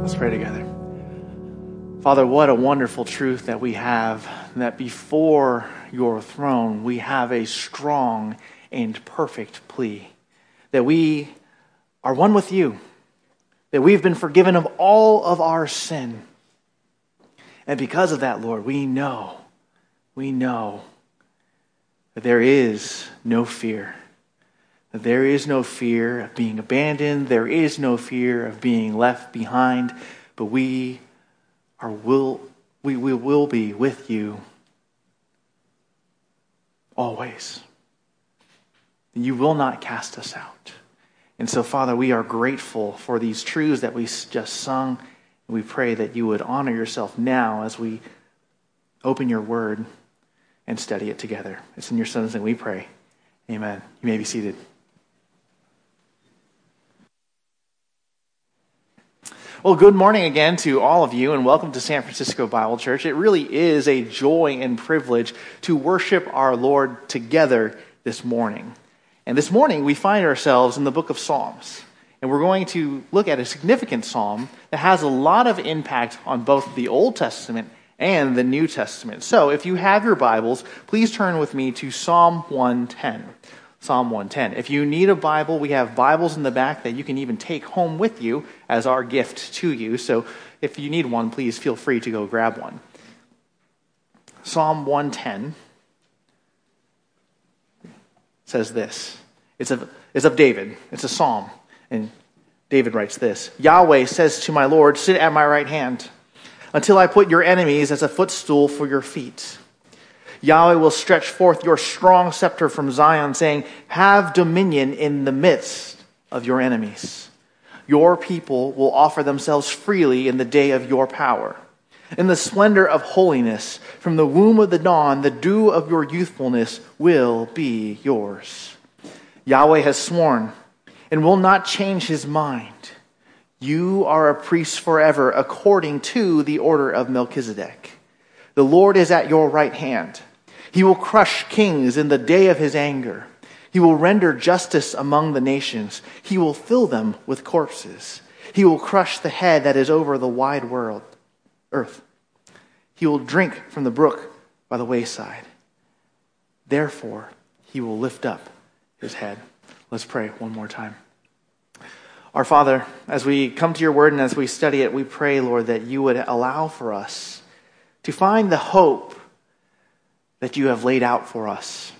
Let's pray together. Father, what a wonderful truth that we have that before your throne we have a strong and perfect plea. That we are one with you. That we've been forgiven of all of our sin. And because of that, Lord, we know, we know that there is no fear. There is no fear of being abandoned. There is no fear of being left behind. But we are will we, we will be with you always. You will not cast us out. And so, Father, we are grateful for these truths that we just sung. And we pray that you would honor yourself now as we open your word and study it together. It's in your Son's name we pray. Amen. You may be seated. Well, good morning again to all of you, and welcome to San Francisco Bible Church. It really is a joy and privilege to worship our Lord together this morning. And this morning, we find ourselves in the book of Psalms. And we're going to look at a significant psalm that has a lot of impact on both the Old Testament and the New Testament. So, if you have your Bibles, please turn with me to Psalm 110. Psalm 110. If you need a Bible, we have Bibles in the back that you can even take home with you as our gift to you. So if you need one, please feel free to go grab one. Psalm 110 says this it's of, it's of David, it's a psalm. And David writes this Yahweh says to my Lord, Sit at my right hand until I put your enemies as a footstool for your feet. Yahweh will stretch forth your strong scepter from Zion, saying, Have dominion in the midst of your enemies. Your people will offer themselves freely in the day of your power. In the splendor of holiness, from the womb of the dawn, the dew of your youthfulness will be yours. Yahweh has sworn and will not change his mind. You are a priest forever, according to the order of Melchizedek. The Lord is at your right hand. He will crush kings in the day of his anger. He will render justice among the nations. He will fill them with corpses. He will crush the head that is over the wide world, earth. He will drink from the brook by the wayside. Therefore, he will lift up his head. Let's pray one more time. Our Father, as we come to your word and as we study it, we pray, Lord, that you would allow for us to find the hope that you have laid out for us.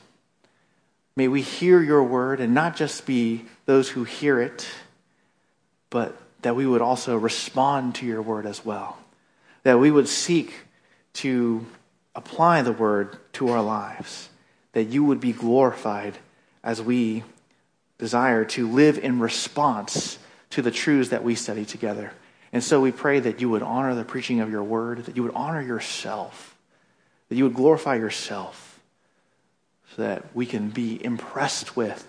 May we hear your word and not just be those who hear it, but that we would also respond to your word as well. That we would seek to apply the word to our lives. That you would be glorified as we desire to live in response to the truths that we study together. And so we pray that you would honor the preaching of your word, that you would honor yourself that you would glorify yourself so that we can be impressed with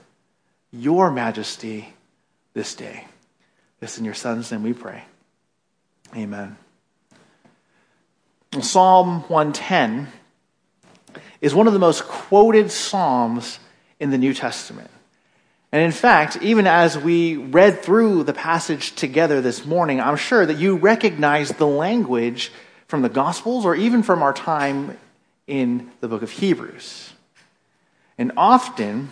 your majesty this day. This in your son's name we pray. Amen. Psalm 110 is one of the most quoted psalms in the New Testament. And in fact, even as we read through the passage together this morning, I'm sure that you recognize the language from the Gospels or even from our time in the book of Hebrews. And often,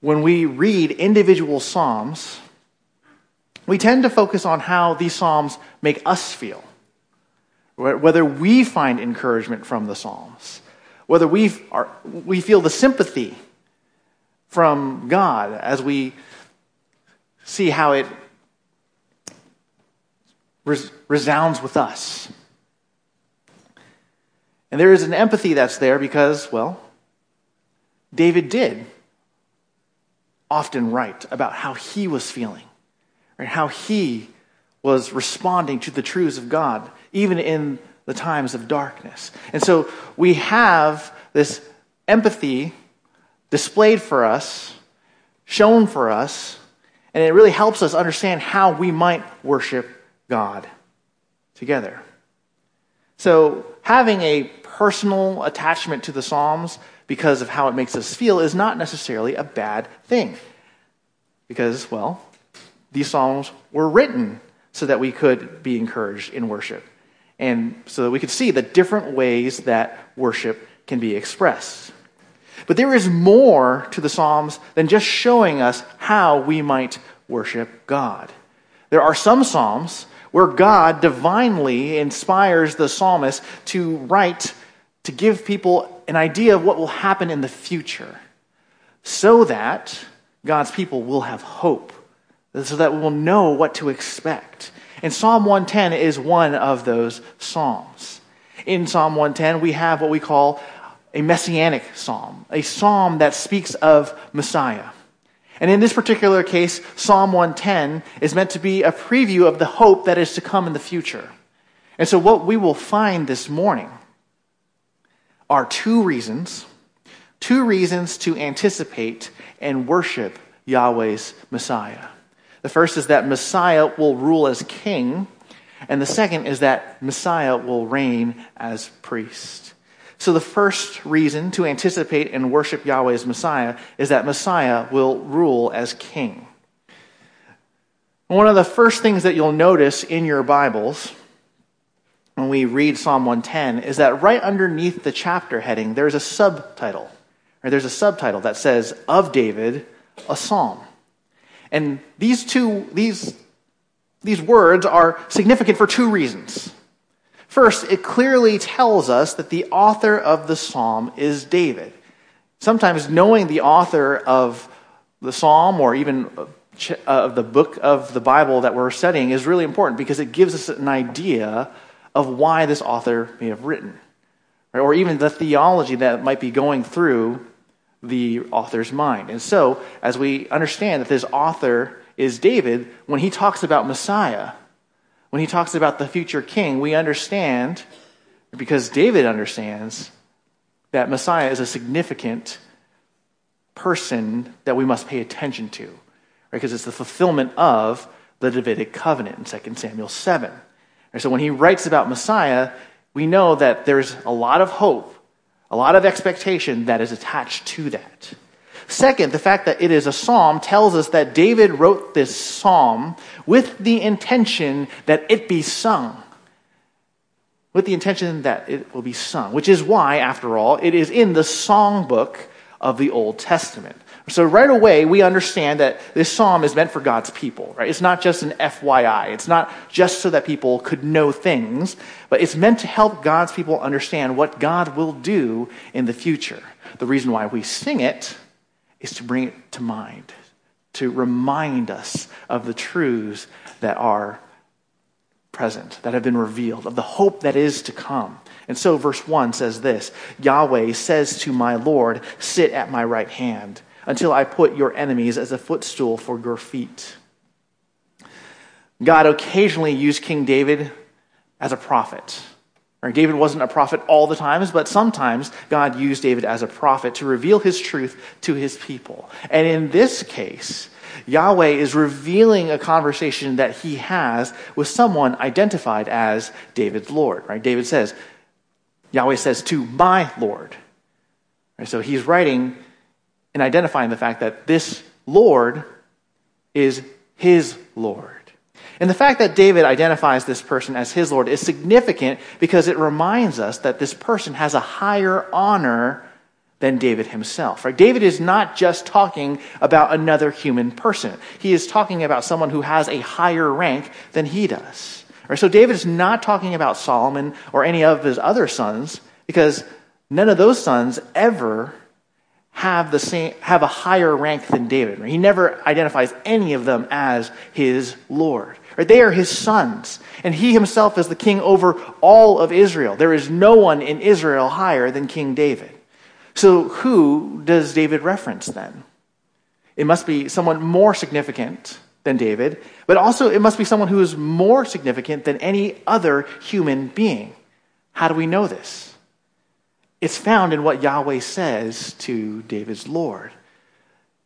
when we read individual Psalms, we tend to focus on how these Psalms make us feel. Whether we find encouragement from the Psalms, whether we, are, we feel the sympathy from God as we see how it resounds with us. And there is an empathy that's there because, well, David did often write about how he was feeling, or how he was responding to the truths of God, even in the times of darkness. And so we have this empathy displayed for us, shown for us, and it really helps us understand how we might worship God together. So, having a personal attachment to the Psalms because of how it makes us feel is not necessarily a bad thing. Because, well, these Psalms were written so that we could be encouraged in worship and so that we could see the different ways that worship can be expressed. But there is more to the Psalms than just showing us how we might worship God. There are some Psalms where God divinely inspires the psalmist to write to give people an idea of what will happen in the future so that God's people will have hope, so that we will know what to expect. And Psalm 110 is one of those psalms. In Psalm 110, we have what we call a messianic psalm, a psalm that speaks of Messiah. And in this particular case, Psalm 110 is meant to be a preview of the hope that is to come in the future. And so, what we will find this morning are two reasons, two reasons to anticipate and worship Yahweh's Messiah. The first is that Messiah will rule as king, and the second is that Messiah will reign as priest. So, the first reason to anticipate and worship Yahweh's Messiah is that Messiah will rule as king. One of the first things that you'll notice in your Bibles when we read Psalm 110 is that right underneath the chapter heading, there's a subtitle. Or there's a subtitle that says, Of David, a Psalm. And these two, these, these words are significant for two reasons. First, it clearly tells us that the author of the psalm is David. Sometimes knowing the author of the psalm or even uh, uh, of the book of the Bible that we're studying is really important because it gives us an idea of why this author may have written, or even the theology that might be going through the author's mind. And so, as we understand that this author is David, when he talks about Messiah, when he talks about the future king, we understand, because David understands, that Messiah is a significant person that we must pay attention to, right? Because it's the fulfillment of the Davidic covenant in 2 Samuel 7. And so when he writes about Messiah, we know that there's a lot of hope a lot of expectation that is attached to that. Second, the fact that it is a psalm tells us that David wrote this psalm with the intention that it be sung. With the intention that it will be sung, which is why, after all, it is in the songbook of the Old Testament. So right away, we understand that this psalm is meant for God's people, right? It's not just an FYI. It's not just so that people could know things, but it's meant to help God's people understand what God will do in the future. The reason why we sing it is to bring it to mind, to remind us of the truths that are present, that have been revealed, of the hope that is to come. And so, verse 1 says this Yahweh says to my Lord, Sit at my right hand until I put your enemies as a footstool for your feet. God occasionally used King David as a prophet. David wasn't a prophet all the times, but sometimes God used David as a prophet to reveal his truth to his people. And in this case, Yahweh is revealing a conversation that he has with someone identified as David's Lord. Right? David says, Yahweh says to my Lord. Right? So he's writing and identifying the fact that this Lord is his Lord. And the fact that David identifies this person as his Lord is significant because it reminds us that this person has a higher honor than David himself. Right? David is not just talking about another human person. He is talking about someone who has a higher rank than he does. Right? So David is not talking about Solomon or any of his other sons because none of those sons ever have the same have a higher rank than David. He never identifies any of them as his Lord. They are his sons, and he himself is the king over all of Israel. There is no one in Israel higher than King David. So who does David reference then? It must be someone more significant than David, but also it must be someone who is more significant than any other human being. How do we know this? It's found in what Yahweh says to David's Lord.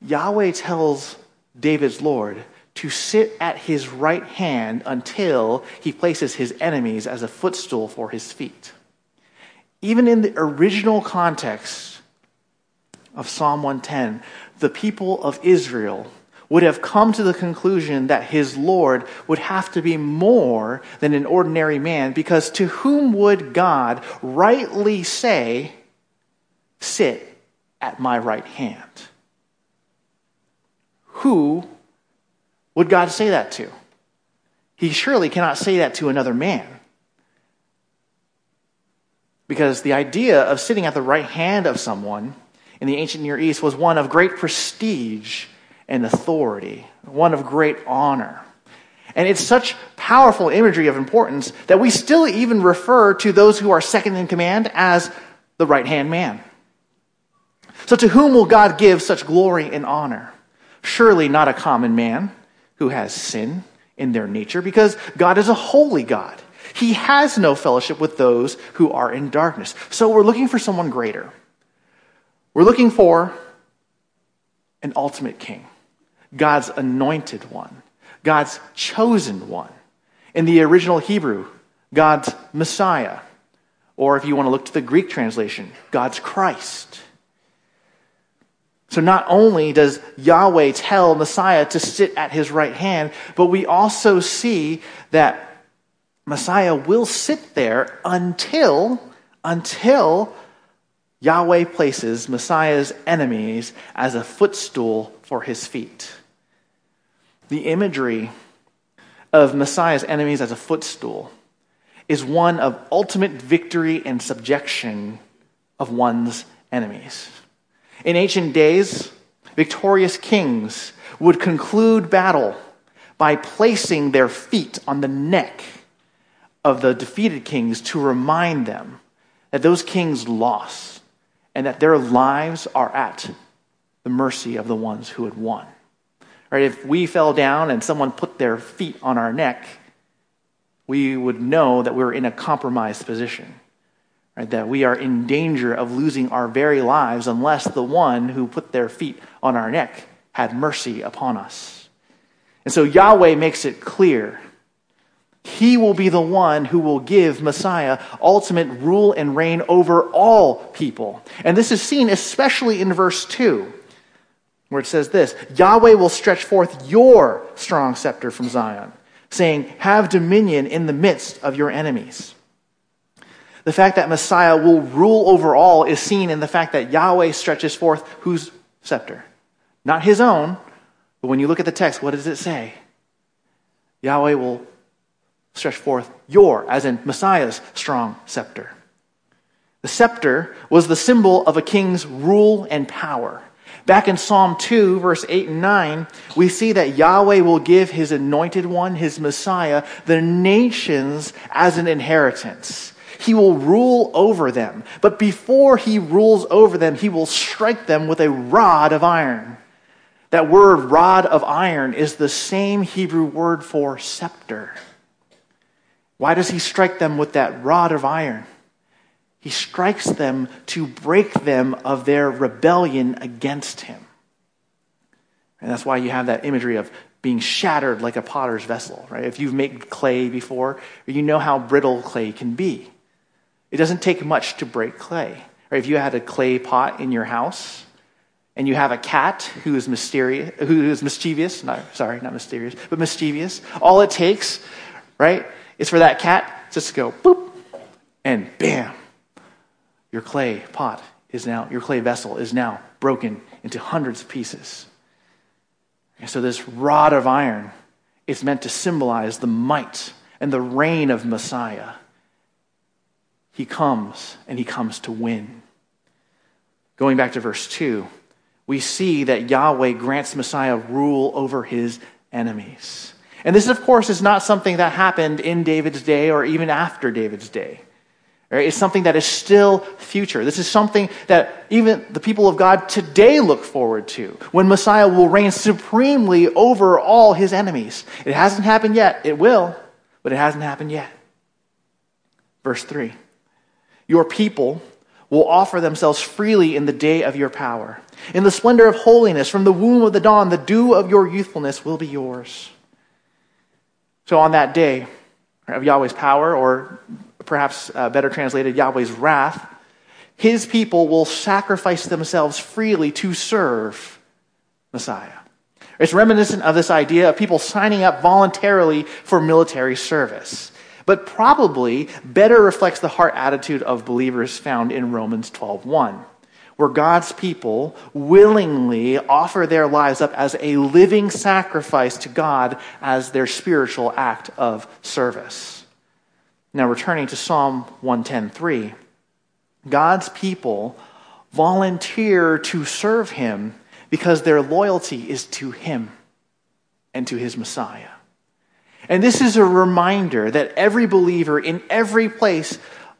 Yahweh tells David's Lord to sit at his right hand until he places his enemies as a footstool for his feet. Even in the original context of Psalm 110, the people of Israel would have come to the conclusion that his Lord would have to be more than an ordinary man, because to whom would God rightly say, Sit at my right hand? Who would God say that to? He surely cannot say that to another man. Because the idea of sitting at the right hand of someone in the ancient Near East was one of great prestige and authority, one of great honor. And it's such powerful imagery of importance that we still even refer to those who are second in command as the right hand man. So, to whom will God give such glory and honor? Surely not a common man who has sin in their nature, because God is a holy God. He has no fellowship with those who are in darkness. So, we're looking for someone greater. We're looking for an ultimate king. God's anointed one, God's chosen one. In the original Hebrew, God's Messiah. Or if you want to look to the Greek translation, God's Christ. So not only does Yahweh tell Messiah to sit at his right hand, but we also see that Messiah will sit there until, until Yahweh places Messiah's enemies as a footstool for his feet. The imagery of Messiah's enemies as a footstool is one of ultimate victory and subjection of one's enemies. In ancient days, victorious kings would conclude battle by placing their feet on the neck of the defeated kings to remind them that those kings lost and that their lives are at the mercy of the ones who had won. Right? If we fell down and someone put their feet on our neck, we would know that we we're in a compromised position. Right? That we are in danger of losing our very lives unless the one who put their feet on our neck had mercy upon us. And so Yahweh makes it clear he will be the one who will give Messiah ultimate rule and reign over all people. And this is seen especially in verse 2 where it says this Yahweh will stretch forth your strong scepter from Zion, saying, Have dominion in the midst of your enemies. The fact that Messiah will rule over all is seen in the fact that Yahweh stretches forth whose scepter? Not his own, but when you look at the text, what does it say? Yahweh will stretch forth your, as in Messiah's, strong scepter. The scepter was the symbol of a king's rule and power. Back in Psalm 2, verse 8 and 9, we see that Yahweh will give his anointed one, his Messiah, the nations as an inheritance. He will rule over them. But before he rules over them, he will strike them with a rod of iron. That word rod of iron is the same Hebrew word for scepter. Why does he strike them with that rod of iron? He strikes them to break them of their rebellion against him. And that's why you have that imagery of being shattered like a potter's vessel, right? If you've made clay before, you know how brittle clay can be. It doesn't take much to break clay. Right? If you had a clay pot in your house and you have a cat who is mysterious, who is mischievous, not, sorry, not mysterious, but mischievous, all it takes, right, is for that cat just to go boop and bam, your clay pot is now, your clay vessel is now broken into hundreds of pieces. And so this rod of iron is meant to symbolize the might and the reign of Messiah. He comes and he comes to win. Going back to verse 2, we see that Yahweh grants Messiah rule over his enemies. And this, of course, is not something that happened in David's day or even after David's day. Right? It's something that is still future. This is something that even the people of God today look forward to when Messiah will reign supremely over all his enemies. It hasn't happened yet. It will, but it hasn't happened yet. Verse 3 Your people will offer themselves freely in the day of your power. In the splendor of holiness, from the womb of the dawn, the dew of your youthfulness will be yours. So on that day of Yahweh's power, or perhaps uh, better translated, Yahweh's wrath, his people will sacrifice themselves freely to serve Messiah. It's reminiscent of this idea of people signing up voluntarily for military service, but probably better reflects the heart attitude of believers found in Romans 12:1, where God's people willingly offer their lives up as a living sacrifice to God as their spiritual act of service. Now returning to Psalm 110:3, God's people volunteer to serve him because their loyalty is to him and to his Messiah. And this is a reminder that every believer in every place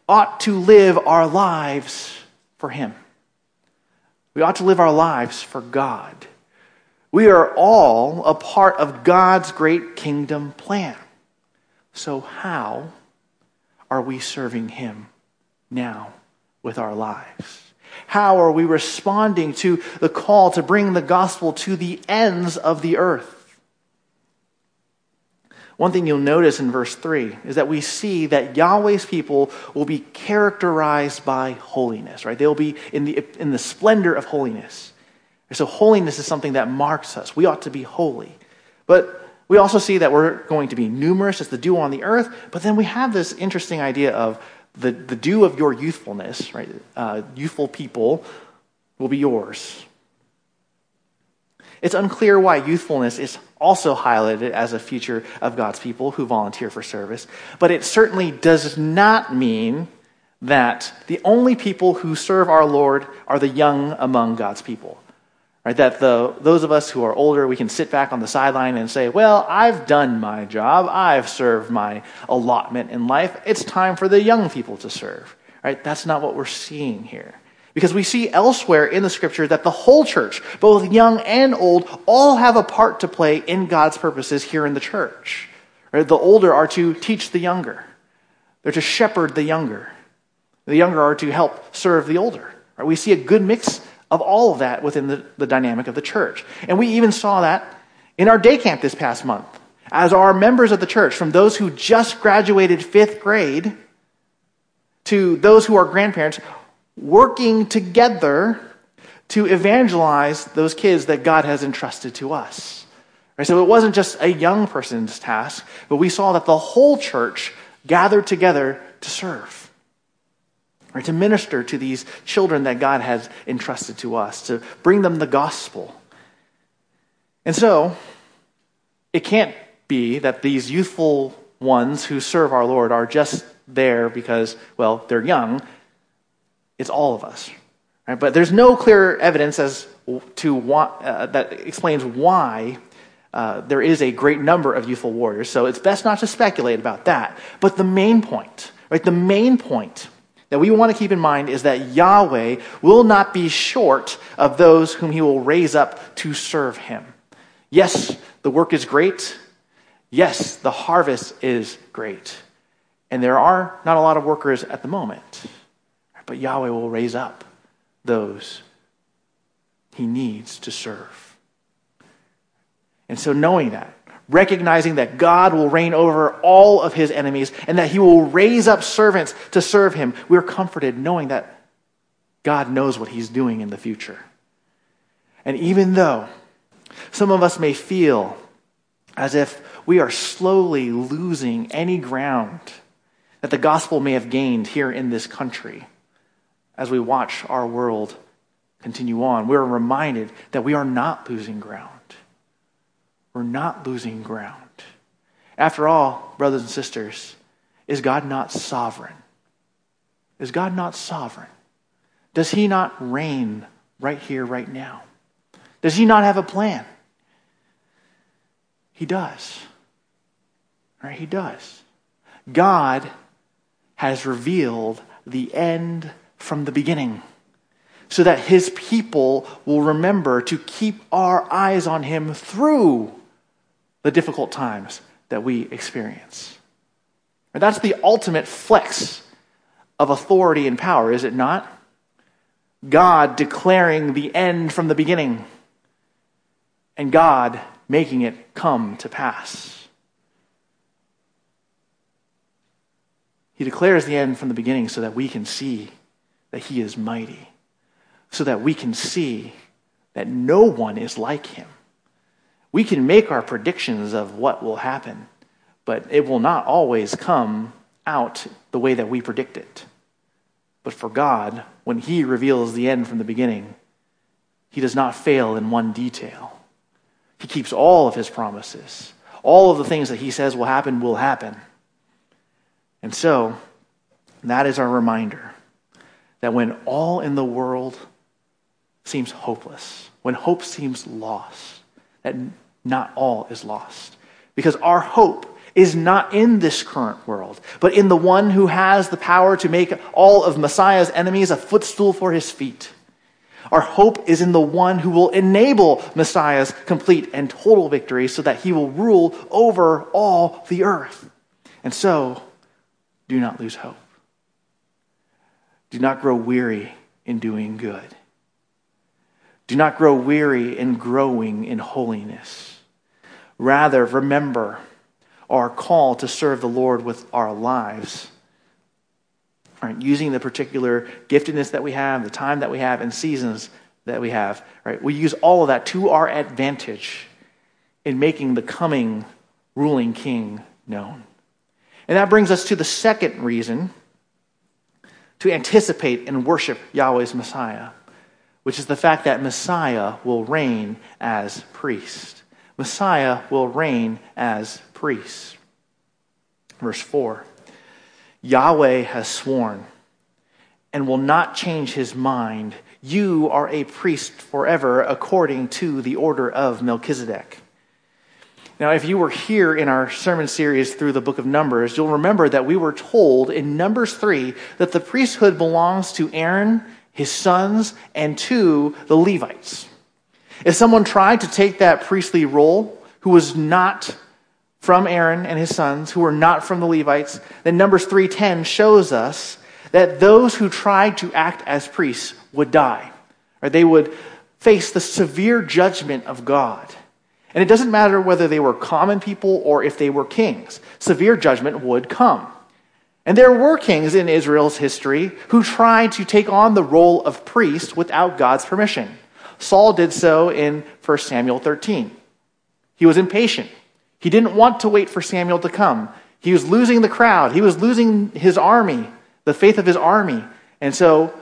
ought to live our lives for him. We ought to live our lives for God. We are all a part of God's great kingdom plan. So, how are we serving Him now with our lives? How are we responding to the call to bring the gospel to the ends of the earth? One thing you'll notice in verse 3 is that we see that Yahweh's people will be characterized by holiness, right? They'll be in the, in the splendor of holiness. So, holiness is something that marks us. We ought to be holy. But we also see that we're going to be numerous as the dew on the earth, but then we have this interesting idea of the, the dew of your youthfulness, right? Uh, youthful people will be yours. It's unclear why youthfulness is also highlighted as a feature of God's people who volunteer for service, but it certainly does not mean that the only people who serve our Lord are the young among God's people. Right? That the, those of us who are older, we can sit back on the sideline and say, Well, I've done my job. I've served my allotment in life. It's time for the young people to serve. Right? That's not what we're seeing here. Because we see elsewhere in the scripture that the whole church, both young and old, all have a part to play in God's purposes here in the church. Right? The older are to teach the younger, they're to shepherd the younger. The younger are to help serve the older. Right? We see a good mix of all of that within the, the dynamic of the church. And we even saw that in our day camp this past month. As our members of the church, from those who just graduated fifth grade to those who are grandparents, working together to evangelize those kids that God has entrusted to us. Right, so it wasn't just a young person's task, but we saw that the whole church gathered together to serve or to minister to these children that God has entrusted to us, to bring them the gospel. And so, it can't be that these youthful ones who serve our Lord are just there because, well, they're young. It's all of us. Right? But there's no clear evidence as to why, uh, that explains why uh, there is a great number of youthful warriors. So it's best not to speculate about that. But the main point, right? The main point that we want to keep in mind is that Yahweh will not be short of those whom he will raise up to serve him. Yes, the work is great. Yes, the harvest is great. And there are not a lot of workers at the moment. But Yahweh will raise up those he needs to serve. And so, knowing that, recognizing that God will reign over all of his enemies and that he will raise up servants to serve him, we're comforted knowing that God knows what he's doing in the future. And even though some of us may feel as if we are slowly losing any ground that the gospel may have gained here in this country, as we watch our world continue on, we're reminded that we are not losing ground. We're not losing ground. After all, brothers and sisters, is God not sovereign? Is God not sovereign? Does he not reign right here, right now? Does he not have a plan? He does. Right? He does. God has revealed the end from the beginning so that his people will remember to keep our eyes on him through the difficult times that we experience. And that's the ultimate flex of authority and power, is it not? God declaring the end from the beginning and God making it come to pass. He declares the end from the beginning so that we can see that He is mighty, so that we can see that no one is like Him We can make our predictions of what will happen, but it will not always come out the way that we predict it. But for God, when He reveals the end from the beginning, He does not fail in one detail. He keeps all of His promises. All of the things that He says will happen will happen. And so, that is our reminder that when all in the world seems hopeless, when hope seems lost, that not all is lost. Because our hope is not in this current world, but in the one who has the power to make all of Messiah's enemies a footstool for his feet. Our hope is in the one who will enable Messiah's complete and total victory so that he will rule over all the earth. And so, do not lose hope. Do not grow weary in doing good. Do not grow weary in growing in holiness. Rather, remember our call to serve the Lord with our lives. Right, using the particular giftedness that we have, the time that we have, and seasons that we have. Right, we use all of that to our advantage in making the coming ruling king known. And that brings us to the second reason to anticipate and worship Yahweh's Messiah, which is the fact that Messiah will reign as priest. Messiah will reign as priest. Verse 4 Yahweh has sworn and will not change his mind. You are a priest forever according to the order of Melchizedek. Now, if you were here in our sermon series through the book of Numbers, you'll remember that we were told in Numbers 3 that the priesthood belongs to Aaron, his sons, and to the Levites. If someone tried to take that priestly role who was not from Aaron and his sons, who were not from the Levites, then Numbers 3:10 shows us that those who tried to act as priests would die, or they would face the severe judgment of God. And it doesn't matter whether they were common people or if they were kings, severe judgment would come. And there were kings in Israel's history who tried to take on the role of priest without God's permission. Saul did so in 1 Samuel 13. He was impatient. He didn't want to wait for Samuel to come. He was losing the crowd, he was losing his army, the faith of his army. And so,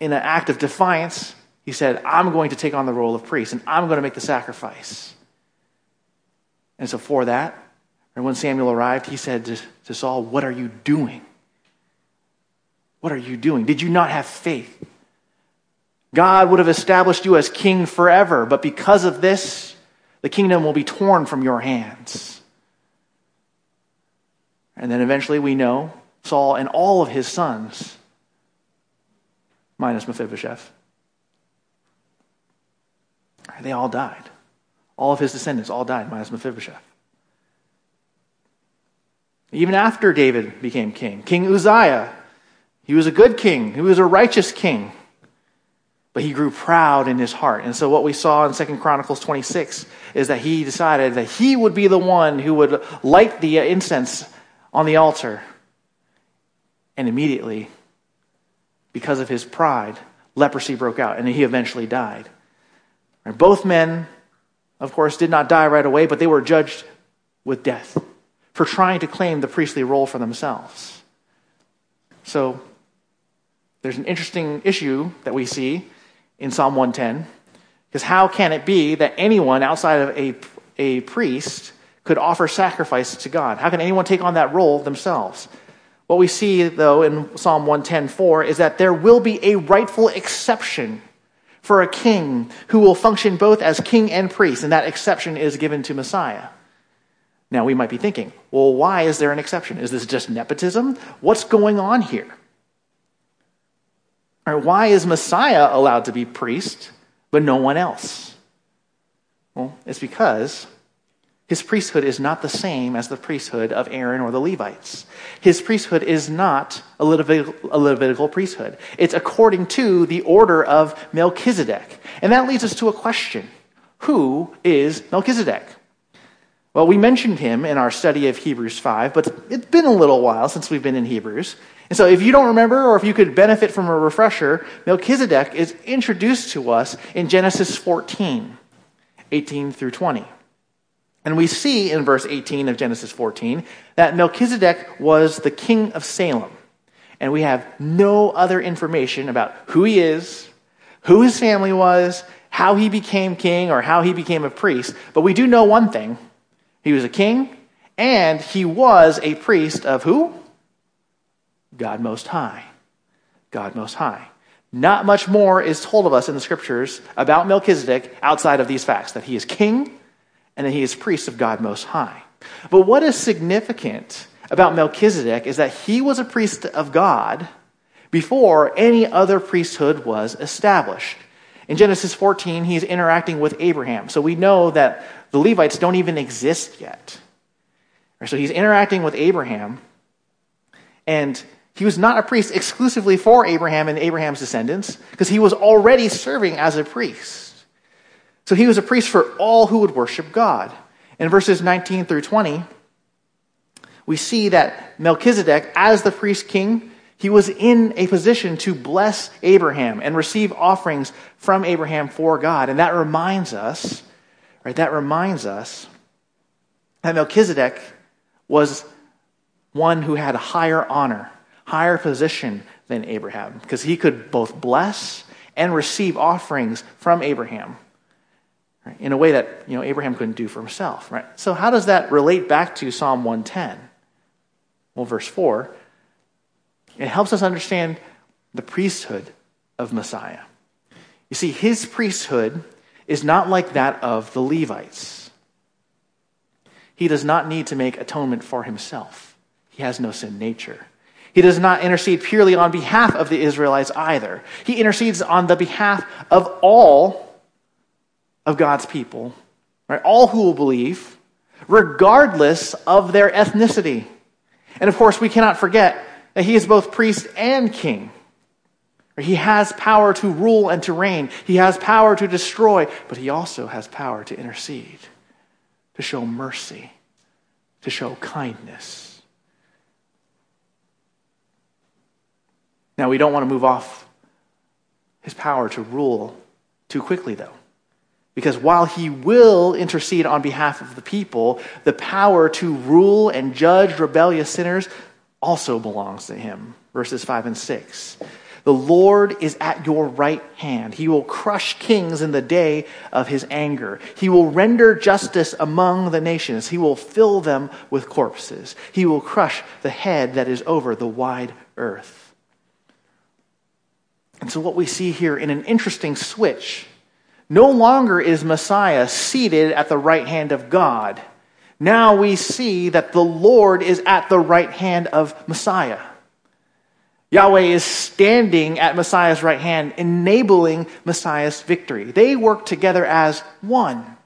in an act of defiance, he said, I'm going to take on the role of priest and I'm going to make the sacrifice. And so, for that, and when Samuel arrived, he said to, to Saul, What are you doing? What are you doing? Did you not have faith? God would have established you as king forever, but because of this, the kingdom will be torn from your hands. And then eventually we know Saul and all of his sons, minus Mephibosheth, they all died. All of his descendants all died, minus Mephibosheth. Even after David became king, King Uzziah, he was a good king, he was a righteous king, but he grew proud in his heart. And so what we saw in 2 Chronicles 26 is that he decided that he would be the one who would light the incense on the altar. And immediately, because of his pride, leprosy broke out, and he eventually died. Both men, of course, did not die right away, but they were judged with death for trying to claim the priestly role for themselves. So there's an interesting issue that we see in Psalm 110, because how can it be that anyone outside of a, a priest could offer sacrifice to God? How can anyone take on that role themselves? What we see, though, in Psalm 110.4 is that there will be a rightful exception for a king who will function both as king and priest, and that exception is given to Messiah. Now, we might be thinking, well, why is there an exception? Is this just nepotism? What's going on here? Or why is Messiah allowed to be priest, but no one else? Well, it's because his priesthood is not the same as the priesthood of Aaron or the Levites. His priesthood is not a Levitical, a Levitical, priesthood. It's according to the order of Melchizedek. And that leads us to a question Who is Melchizedek? Well, we mentioned him in our study of Hebrews 5, but it's been a little while since we've been in Hebrews. And so, if you don't remember, or if you could benefit from a refresher, Melchizedek is introduced to us in Genesis 14. 18 through 20. And we see in verse 18 of Genesis 14 that Melchizedek was the king of Salem. And we have no other information about who he is, who his family was, how he became king, or how he became a priest. But we do know one thing he was a king, and he was a priest of who? God Most High. God Most High. Not much more is told of us in the scriptures about Melchizedek outside of these facts that he is king and that he is priest of God Most High. But what is significant about Melchizedek is that he was a priest of God before any other priesthood was established. In Genesis 14, he's interacting with Abraham. So we know that the Levites don't even exist yet. So he's interacting with Abraham, and he was not a priest exclusively for Abraham and Abraham's descendants, because he was already serving as a priest. So he was a priest for all who would worship God. In verses 19 through 20, we see that Melchizedek, as the priest king, he was in a position to bless Abraham and receive offerings from Abraham for God. And that reminds us, right, that reminds us that Melchizedek was one who had a higher honor higher position than Abraham because he could both bless and receive offerings from Abraham right, in a way that you know, Abraham couldn't do for himself. Right? So, how does that relate back to Psalm 110? Well, verse 4, it helps us understand the priesthood of Messiah. You see, his priesthood is not like that of the Levites. He does not need to make atonement for himself, he has no sin nature. He does not intercede purely on behalf of the Israelites either. He intercedes on the behalf of all of God's people, right? All who will believe, regardless of their ethnicity. And of course, we cannot forget that he is both priest and king. He has power to rule and to reign. He has power to destroy, but he also has power to intercede, to show mercy, to show kindness. Now, we don't want to move off his power to rule too quickly, though. Because while he will intercede on behalf of the people, the power to rule and judge rebellious sinners also belongs to him. Verses 5 and 6. The Lord is at your right hand. He will crush kings in the day of his anger. He will render justice among the nations. He will fill them with corpses. He will crush the head that is over the wide earth. And so, what we see here in an interesting switch no longer is Messiah seated at the right hand of God. Now we see that the Lord is at the right hand of Messiah. Yahweh is standing at Messiah's right hand, enabling Messiah's victory. They work together as one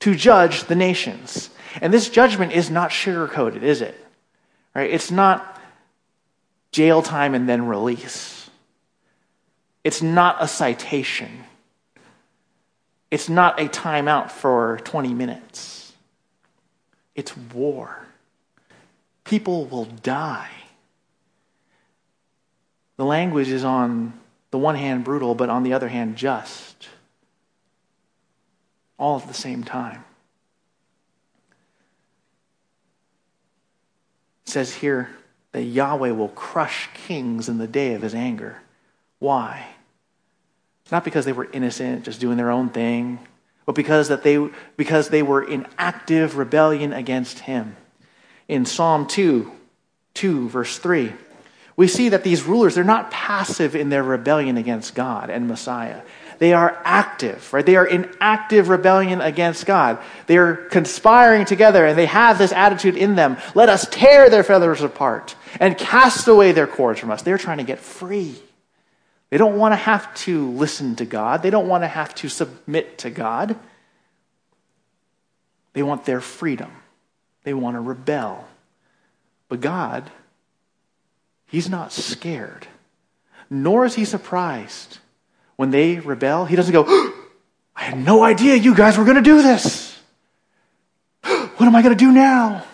to judge the nations. And this judgment is not sugar-coated, is it? Right? It's not jail time and then release. It's not a citation. It's not a timeout for 20 minutes. It's war. People will die. The language is on the one hand brutal, but on the other hand just. All at the same time. It says here that Yahweh will crush kings in the day of his anger. Why? Not because they were innocent, just doing their own thing, but because, that they, because they were in active rebellion against him. In Psalm 2, 2, verse 3, we see that these rulers, they're not passive in their rebellion against God and Messiah. They are active, right? They are in active rebellion against God. They are conspiring together and they have this attitude in them. Let us tear their feathers apart and cast away their cords from us. They're trying to get free. They don't want to have to listen to God. They don't want to have to submit to God. They want their freedom. They want to rebel. But God, He's not scared, nor is He surprised. When they rebel, He doesn't go, I had no idea you guys were going to do this. What am I going to do now?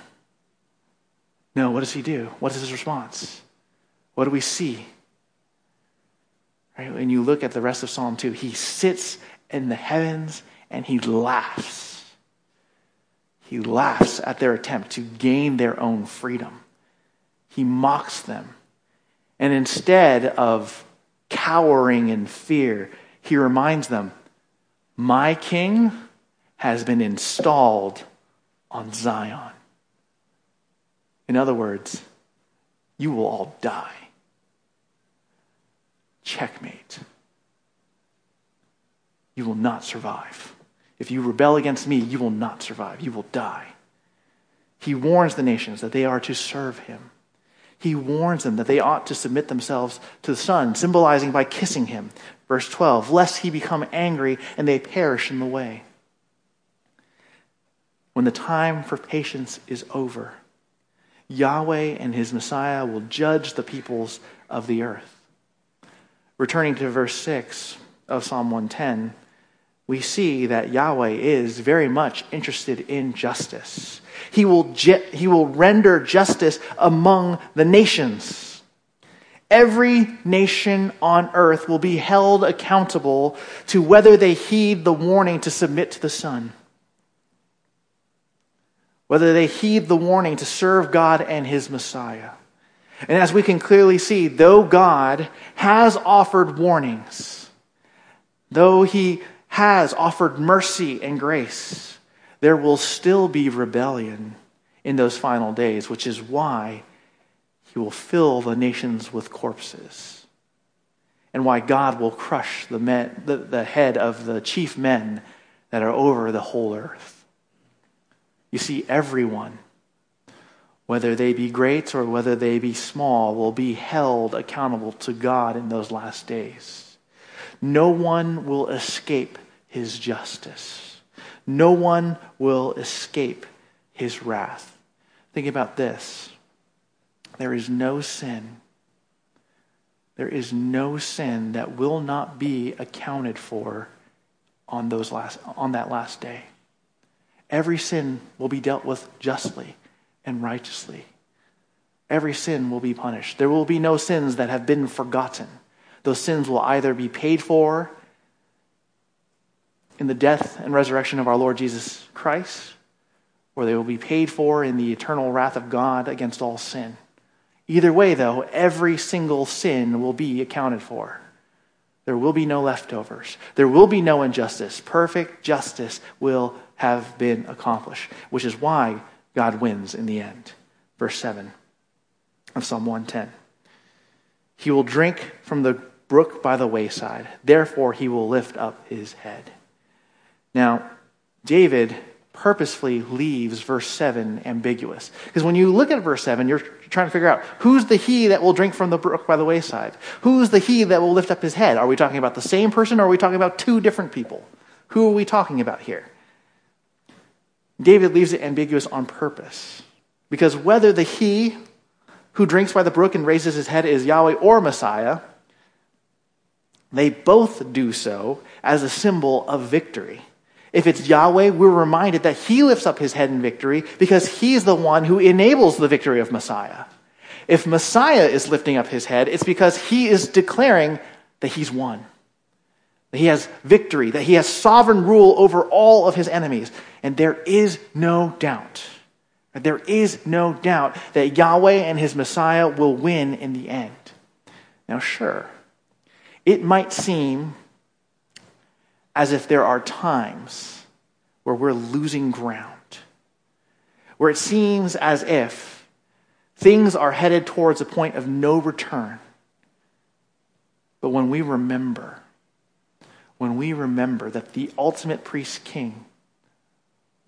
No, what does He do? What is His response? What do we see? Right? When you look at the rest of Psalm 2, he sits in the heavens and he laughs. He laughs at their attempt to gain their own freedom. He mocks them. And instead of cowering in fear, he reminds them, My king has been installed on Zion. In other words, you will all die. Checkmate. You will not survive. If you rebel against me, you will not survive. You will die. He warns the nations that they are to serve him. He warns them that they ought to submit themselves to the Son, symbolizing by kissing him. Verse 12, lest he become angry and they perish in the way. When the time for patience is over, Yahweh and his Messiah will judge the peoples of the earth. Returning to verse 6 of Psalm 110, we see that Yahweh is very much interested in justice. He will, he will render justice among the nations. Every nation on earth will be held accountable to whether they heed the warning to submit to the Son whether they heed the warning to serve God and his Messiah. And as we can clearly see, though God has offered warnings, though he has offered mercy and grace, there will still be rebellion in those final days, which is why he will fill the nations with corpses, and why God will crush the, men, the, the head of the chief men that are over the whole earth. You see, everyone, whether they be great or whether they be small, will be held accountable to God in those last days. No one will escape his justice. No one will escape his wrath. Think about this. There is no sin. There is no sin that will not be accounted for on, those last, on that last day. Every sin will be dealt with justly and righteously. Every sin will be punished. There will be no sins that have been forgotten. Those sins will either be paid for in the death and resurrection of our Lord Jesus Christ, or they will be paid for in the eternal wrath of God against all sin. Either way, though, every single sin will be accounted for. There will be no leftovers. There will be no injustice. Perfect justice will have been accomplished, which is why God wins in the end. Verse 7 of Psalm 110. He will drink from the brook by the wayside, therefore he will lift up his head. Now, David purposefully leaves verse 7 ambiguous. Because when you look at verse 7, you're trying to figure out who's the he that will drink from the brook by the wayside? Who's the he that will lift up his head? Are we talking about the same person or are we talking about two different people? Who are we talking about here? David leaves it ambiguous on purpose. Because whether the he who drinks by the brook and raises his head is Yahweh or Messiah, they both do so as a symbol of victory. If it's Yahweh, we're reminded that he lifts up his head in victory because he's the one who enables the victory of Messiah. If Messiah is lifting up his head, it's because he is declaring that he's won, that he has victory, that he has sovereign rule over all of his enemies. And there is no doubt, there is no doubt that Yahweh and his Messiah will win in the end. Now, sure, it might seem as if there are times where we're losing ground, where it seems as if things are headed towards a point of no return. But when we remember, when we remember that the ultimate priest king,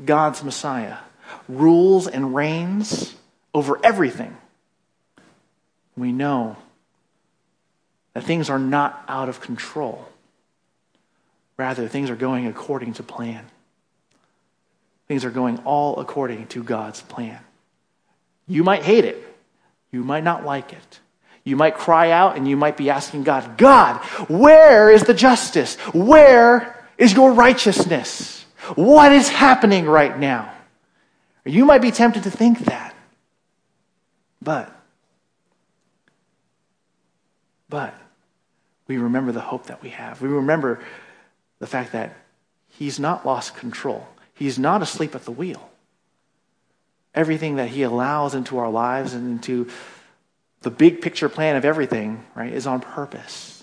God's Messiah, rules and reigns over everything, we know that things are not out of control. Rather, things are going according to plan. Things are going all according to God's plan. You might hate it. You might not like it. You might cry out and you might be asking God, God, where is the justice? Where is your righteousness? What is happening right now? You might be tempted to think that. But, but, we remember the hope that we have. We remember the fact that He's not lost control. He's not asleep at the wheel. Everything that He allows into our lives and into the big picture plan of everything, right, is on purpose.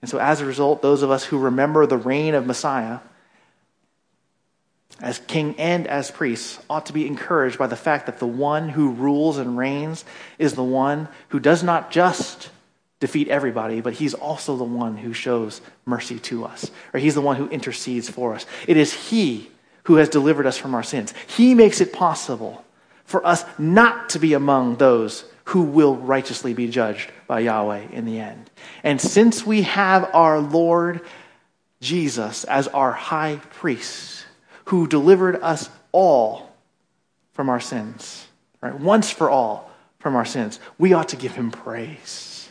And so, as a result, those of us who remember the reign of Messiah as king and as priests ought to be encouraged by the fact that the one who rules and reigns is the one who does not just defeat everybody, but he's also the one who shows mercy to us, or he's the one who intercedes for us. It is he who has delivered us from our sins. He makes it possible for us not to be among those who will righteously be judged by Yahweh in the end. And since we have our Lord Jesus as our high priest, who delivered us all from our sins, right? Once for all from our sins, we ought to give him praise.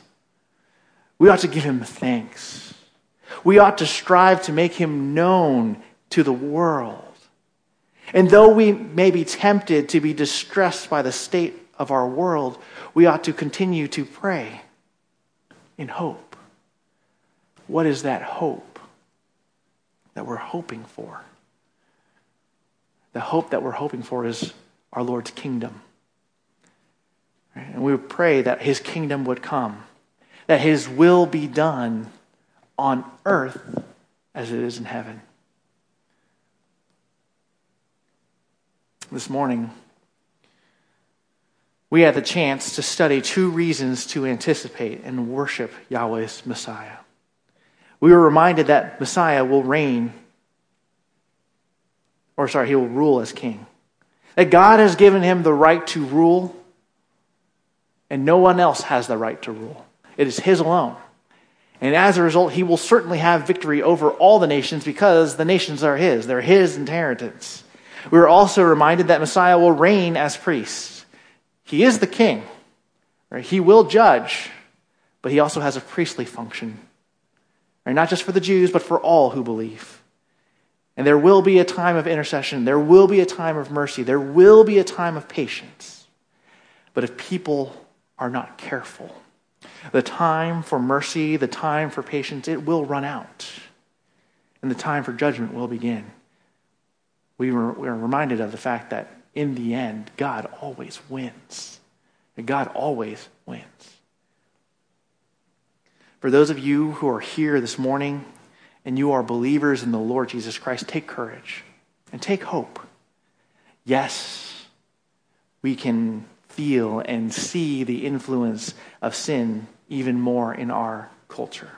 We ought to give him thanks. We ought to strive to make him known to the world. And though we may be tempted to be distressed by the state of our world, we ought to continue to pray in hope. What is that hope that we're hoping for? The hope that we're hoping for is our Lord's kingdom. And we would pray that his kingdom would come, that his will be done on earth as it is in heaven. This morning, we had the chance to study two reasons to anticipate and worship Yahweh's Messiah. We were reminded that Messiah will reign, or sorry, he will rule as king. That God has given him the right to rule, and no one else has the right to rule. It is his alone. And as a result, he will certainly have victory over all the nations because the nations are his. They're his inheritance. We were also reminded that Messiah will reign as priest. He is the king. Right? He will judge, but he also has a priestly function. Right? Not just for the Jews, but for all who believe. And there will be a time of intercession. There will be a time of mercy. There will be a time of patience. But if people are not careful, the time for mercy, the time for patience, it will run out. And the time for judgment will begin. We were, we are reminded of the fact that in the end, God always wins. And God always wins. For those of you who are here this morning and you are believers in the Lord Jesus Christ, take courage and take hope. Yes, we can feel and see the influence of sin even more in our culture.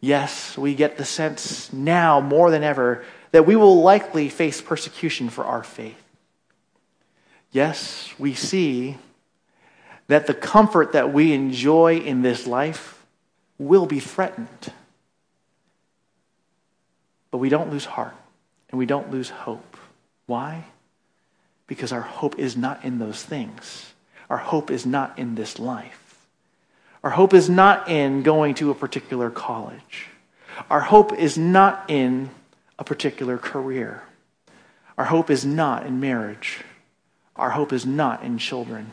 Yes, we get the sense now more than ever that we will likely face persecution for our faith. Yes, we see that the comfort that we enjoy in this life will be threatened. But we don't lose heart and we don't lose hope. Why? Because our hope is not in those things. Our hope is not in this life. Our hope is not in going to a particular college. Our hope is not in a particular career. Our hope is not in marriage. Our hope is not in children.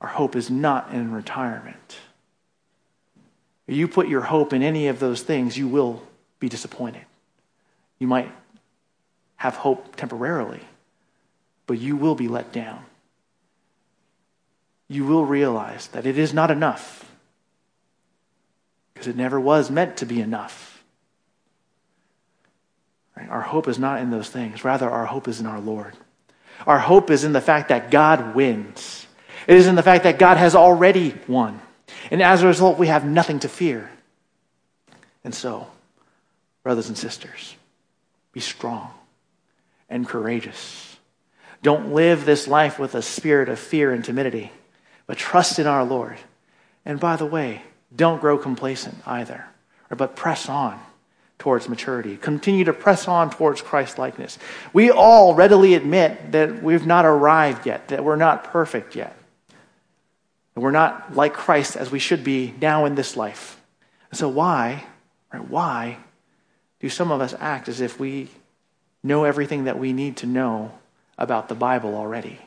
Our hope is not in retirement. If you put your hope in any of those things, you will be disappointed. You might have hope temporarily, but you will be let down. You will realize that it is not enough because it never was meant to be enough. Right? Our hope is not in those things, rather, our hope is in our Lord. Our hope is in the fact that God wins. It is in the fact that God has already won. And as a result, we have nothing to fear. And so, brothers and sisters, be strong and courageous. Don't live this life with a spirit of fear and timidity, but trust in our Lord. And by the way, don't grow complacent either, but press on towards maturity. Continue to press on towards Christ likeness. We all readily admit that we've not arrived yet, that we're not perfect yet. That we're not like Christ as we should be now in this life. So why, right, why do some of us act as if we know everything that we need to know about the Bible already?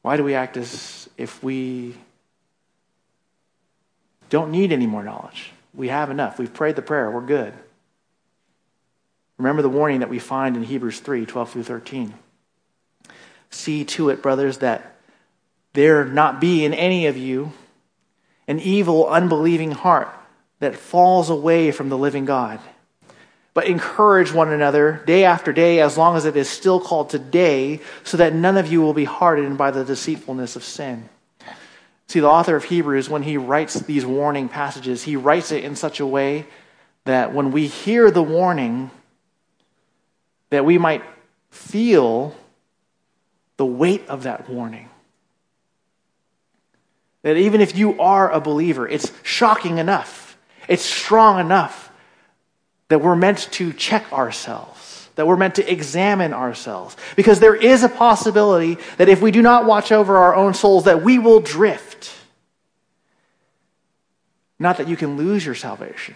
Why do we act as if we don't need any more knowledge? We have enough. We've prayed the prayer. We're good. Remember the warning that we find in Hebrews 3 12 through 13. See to it, brothers, that there not be in any of you an evil, unbelieving heart that falls away from the living God. But encourage one another day after day, as long as it is still called today, so that none of you will be hardened by the deceitfulness of sin. See, the author of Hebrews, when he writes these warning passages, he writes it in such a way that when we hear the warning, that we might feel the weight of that warning. That even if you are a believer, it's shocking enough, it's strong enough that we're meant to check ourselves, that we're meant to examine ourselves. Because there is a possibility that if we do not watch over our own souls, that we will drift. Not that you can lose your salvation,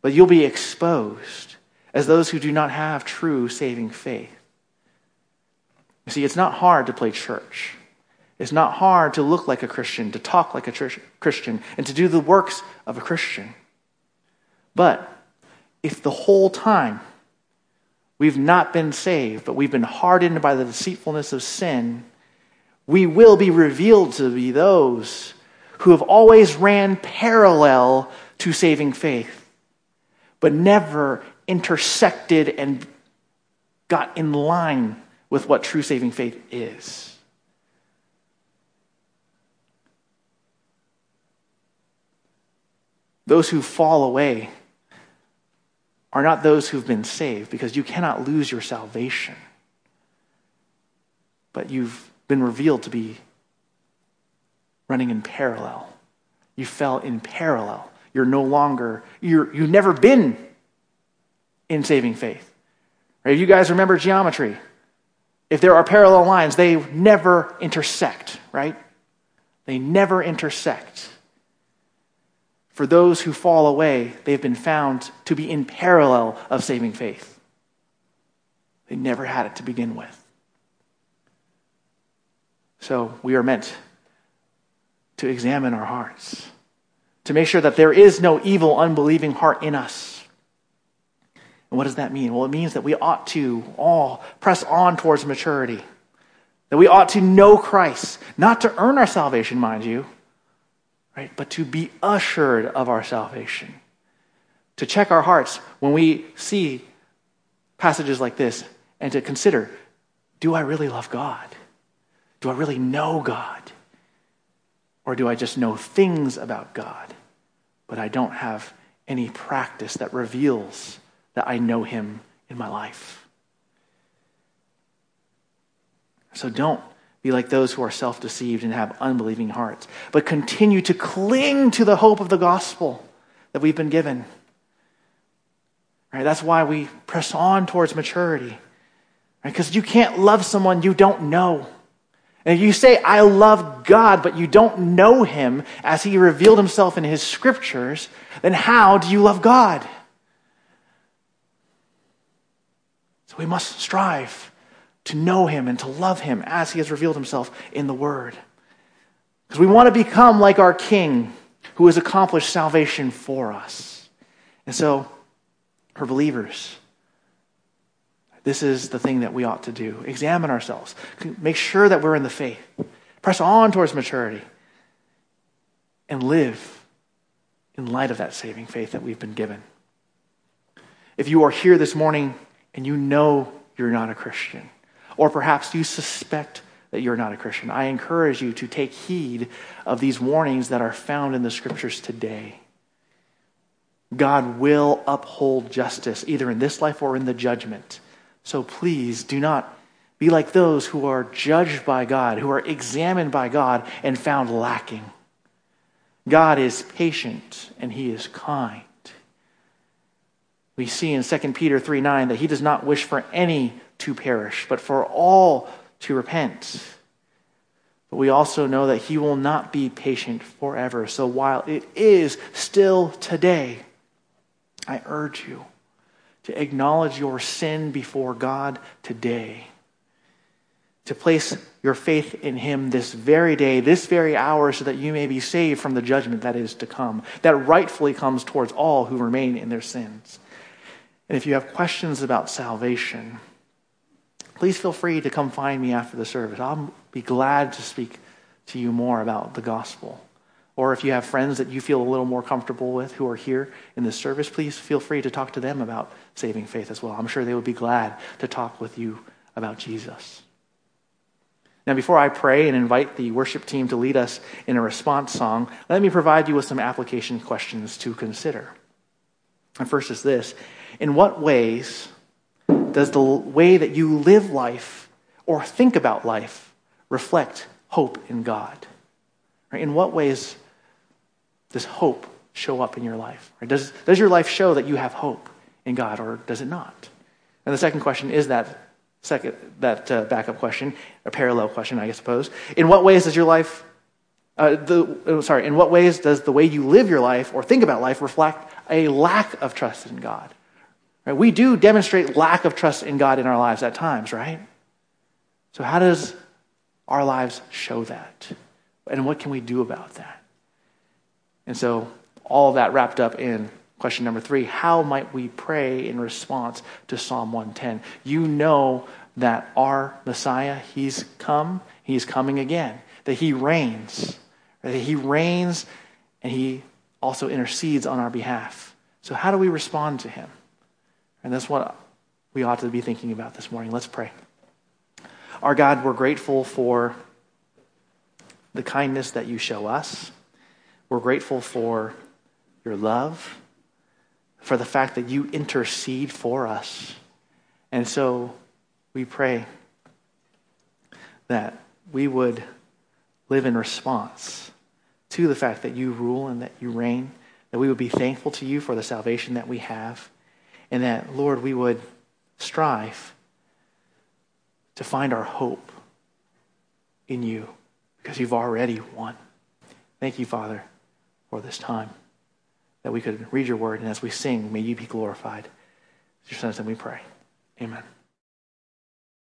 but you'll be exposed as those who do not have true saving faith. You see, it's not hard to play church. It's not hard to look like a Christian, to talk like a Christian, and to do the works of a Christian. But if the whole time we've not been saved, but we've been hardened by the deceitfulness of sin, we will be revealed to be those who have always ran parallel to saving faith, but never intersected and got in line with what true saving faith is. Those who fall away are not those who've been saved because you cannot lose your salvation. But you've been revealed to be running in parallel. You fell in parallel. You're no longer, you're, you've never been in saving faith. Right? If you guys remember geometry, if there are parallel lines, they never intersect, right? They never intersect. For those who fall away, they've been found to be in parallel of saving faith. They never had it to begin with. So we are meant to examine our hearts, to make sure that there is no evil, unbelieving heart in us. And what does that mean? Well, it means that we ought to all press on towards maturity, that we ought to know Christ, not to earn our salvation, mind you right? But to be assured of our salvation. To check our hearts when we see passages like this and to consider do I really love God? Do I really know God? Or do I just know things about God, but I don't have any practice that reveals that I know Him in my life? So don't be like those who are self deceived and have unbelieving hearts, but continue to cling to the hope of the gospel that we've been given. Right? That's why we press on towards maturity. Because right? you can't love someone you don't know. And if you say, I love God, but you don't know him as he revealed himself in his scriptures, then how do you love God? So we must strive to know him and to love him as he has revealed himself in the word. Because we want to become like our king who has accomplished salvation for us. And so, for believers, this is the thing that we ought to do. Examine ourselves. Make sure that we're in the faith. Press on towards maturity. And live in light of that saving faith that we've been given. If you are here this morning and you know you're not a Christian, or perhaps you suspect that you're not a Christian. I encourage you to take heed of these warnings that are found in the scriptures today. God will uphold justice, either in this life or in the judgment. So please do not be like those who are judged by God, who are examined by God and found lacking. God is patient and he is kind. We see in 2 Peter 3 9 that he does not wish for any to perish, but for all to repent. But we also know that he will not be patient forever. So while it is still today, I urge you to acknowledge your sin before God today. to place your faith in him this very day, this very hour, so that you may be saved from the judgment that is to come, that rightfully comes towards all who remain in their sins. And if you have questions about salvation, please feel free to come find me after the service. I'll be glad to speak to you more about the gospel. Or if you have friends that you feel a little more comfortable with who are here in this service, please feel free to talk to them about saving faith as well. I'm sure they would be glad to talk with you about Jesus. Now, before I pray and invite the worship team to lead us in a response song, let me provide you with some application questions to consider. And first is this In what ways does the way that you live life or think about life reflect hope in God? In what ways does hope show up in your life? Does, does your life show that you have hope in God or does it not? And the second question is that second that uh, backup question, a parallel question, I suppose. In what ways does your life, uh, the, uh, sorry, in what ways does the way you live your life or think about life reflect a lack of trust in God? Right? We do demonstrate lack of trust in God in our lives at times, right? So how does our lives show that? And what can we do about that? And so all that wrapped up in Question number three How might we pray in response to Psalm 110? You know that our Messiah, He's come, He's coming again, that He reigns, that He reigns and He also intercedes on our behalf. So, how do we respond to Him? And that's what we ought to be thinking about this morning. Let's pray. Our God, we're grateful for the kindness that you show us. We're grateful for your love for the fact that you intercede for us. And so we pray that we would live in response to the fact that you rule and that you reign, that we would be thankful to you for the salvation that we have, and that, Lord, we would strive to find our hope in you because you've already won. Thank you, Father, for this time that we could read your word, and as we sing, may you be glorified. It's your son's name we pray. Amen.